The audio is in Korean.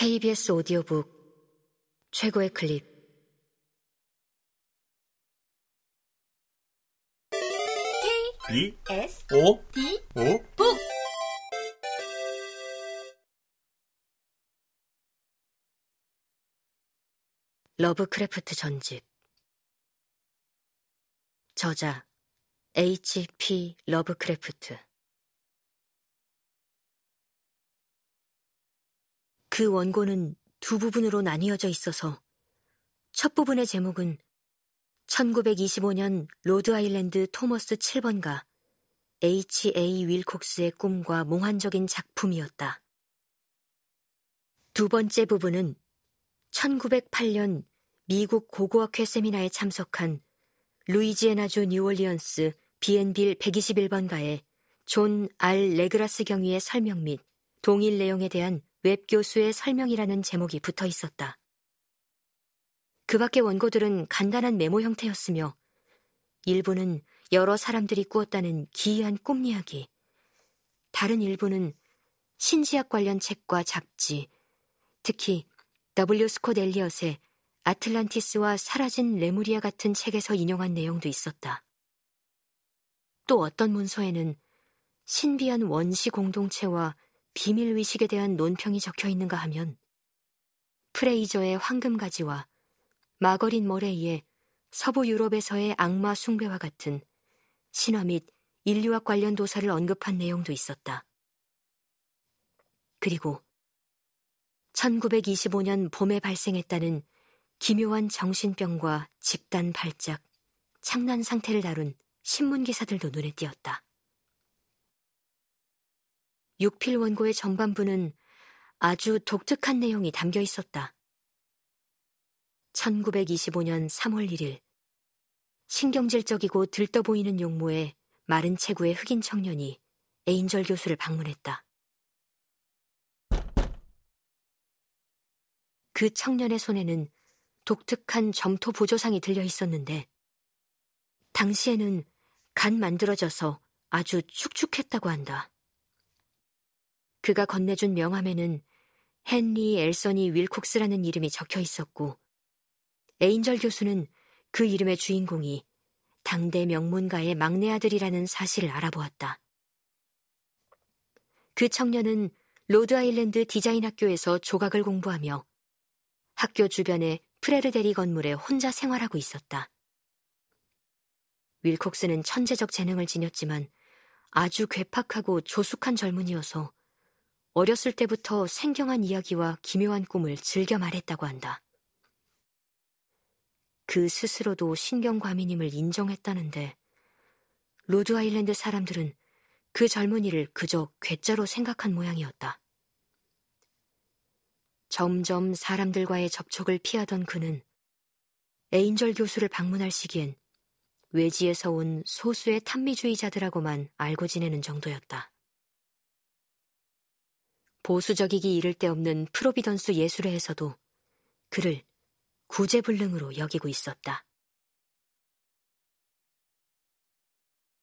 KBS 오디오북 최고의 클립. B S O D O 북. 러브크래프트 전집. 저자 H.P. 러브크래프트 그 원고는 두 부분으로 나뉘어져 있어서 첫 부분의 제목은 1925년 로드 아일랜드 토머스 7번가 H.A. 윌콕스의 꿈과 몽환적인 작품이었다. 두 번째 부분은 1908년 미국 고고학회 세미나에 참석한 루이지애나주 뉴올리언스 비엔빌 121번가의 존 R. 레그라스 경위의 설명 및 동일 내용에 대한 웹 교수의 설명이라는 제목이 붙어 있었다. 그 밖의 원고들은 간단한 메모 형태였으며 일부는 여러 사람들이 꾸었다는 기이한 꿈 이야기, 다른 일부는 신지학 관련 책과 잡지, 특히 W. 스콧 엘리엇의 아틀란티스와 사라진 레무리아 같은 책에서 인용한 내용도 있었다. 또 어떤 문서에는 신비한 원시 공동체와 비밀 의식에 대한 논평이 적혀 있는가 하면 프레이저의 황금가지와 마거린 머레이의 서부 유럽에서의 악마 숭배와 같은 신화 및 인류학 관련 도사를 언급한 내용도 있었다. 그리고 1925년 봄에 발생했다는 기묘한 정신병과 집단 발작, 창난 상태를 다룬 신문 기사들도 눈에 띄었다. 육필 원고의 전반부는 아주 독특한 내용이 담겨 있었다. 1925년 3월 1일, 신경질적이고 들떠 보이는 용모의 마른 체구의 흑인 청년이 에인절 교수를 방문했다. 그 청년의 손에는 독특한 점토 보조상이 들려 있었는데, 당시에는 간 만들어져서 아주 축축했다고 한다. 그가 건네준 명함에는 헨리 엘서니 윌콕스라는 이름이 적혀 있었고, 에인절 교수는 그 이름의 주인공이 당대 명문가의 막내 아들이라는 사실을 알아보았다. 그 청년은 로드 아일랜드 디자인 학교에서 조각을 공부하며 학교 주변의 프레르데리 건물에 혼자 생활하고 있었다. 윌콕스는 천재적 재능을 지녔지만 아주 괴팍하고 조숙한 젊은이여서 어렸을 때부터 생경한 이야기와 기묘한 꿈을 즐겨 말했다고 한다. 그 스스로도 신경과민임을 인정했다는데 로드 아일랜드 사람들은 그 젊은이를 그저 괴짜로 생각한 모양이었다. 점점 사람들과의 접촉을 피하던 그는 에인절 교수를 방문할 시기엔 외지에서 온 소수의 탐미주의자들하고만 알고 지내는 정도였다. 보수적이기 이를 데 없는 프로비던스 예술회에서도 그를 구제불능으로 여기고 있었다.